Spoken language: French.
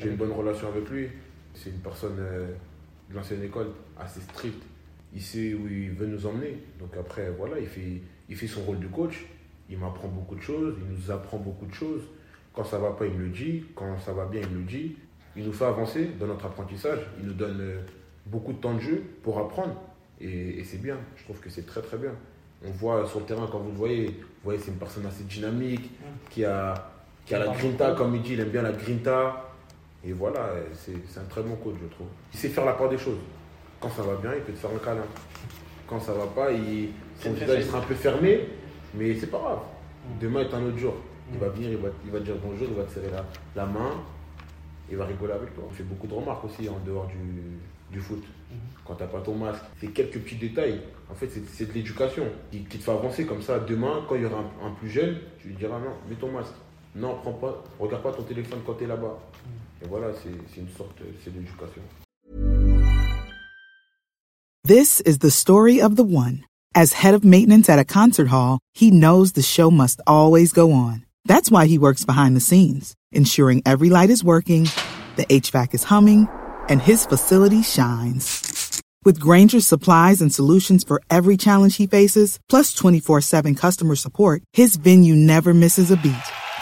J'ai une bonne relation avec lui. C'est une personne euh, de l'ancienne école, assez stricte. Il sait où il veut nous emmener. Donc après, voilà, il fait, il fait son rôle de coach. Il m'apprend beaucoup de choses, il nous apprend beaucoup de choses. Quand ça va pas, il me le dit. Quand ça va bien, il me le dit. Il nous fait avancer dans notre apprentissage. Il nous donne euh, beaucoup de temps de jeu pour apprendre. Et, et c'est bien. Je trouve que c'est très très bien. On voit sur le terrain, quand vous le voyez, vous voyez, c'est une personne assez dynamique, qui a, qui a la grinta, comme il dit, il aime bien la grinta. Et voilà, c'est un très bon coach, je trouve. Il sait faire la part des choses. Quand ça va bien, il peut te faire un câlin. Quand ça va pas, il, son visage sera un peu fermé, mais c'est pas grave. Demain est un autre jour. Il va venir, il va, il va te dire bonjour, il va te serrer la, la main, il va rigoler avec toi. On fait beaucoup de remarques aussi en dehors du, du foot. Quand t'as pas ton masque, c'est quelques petits détails. En fait, c'est- c'est de l'éducation qui, qui te fait avancer comme ça. Demain, quand il y aura un, un plus jeune, tu lui diras non, mets ton masque. Non, prends pas, regarde pas ton téléphone quand là-bas. Et voilà, c'est c'est une sorte, c'est l'éducation. This is the story of the one. As head of maintenance at a concert hall, he knows the show must always go on. That's why he works behind the scenes, ensuring every light is working, the HVAC is humming, and his facility shines. With Granger's supplies and solutions for every challenge he faces, plus 24 7 customer support, his venue never misses a beat.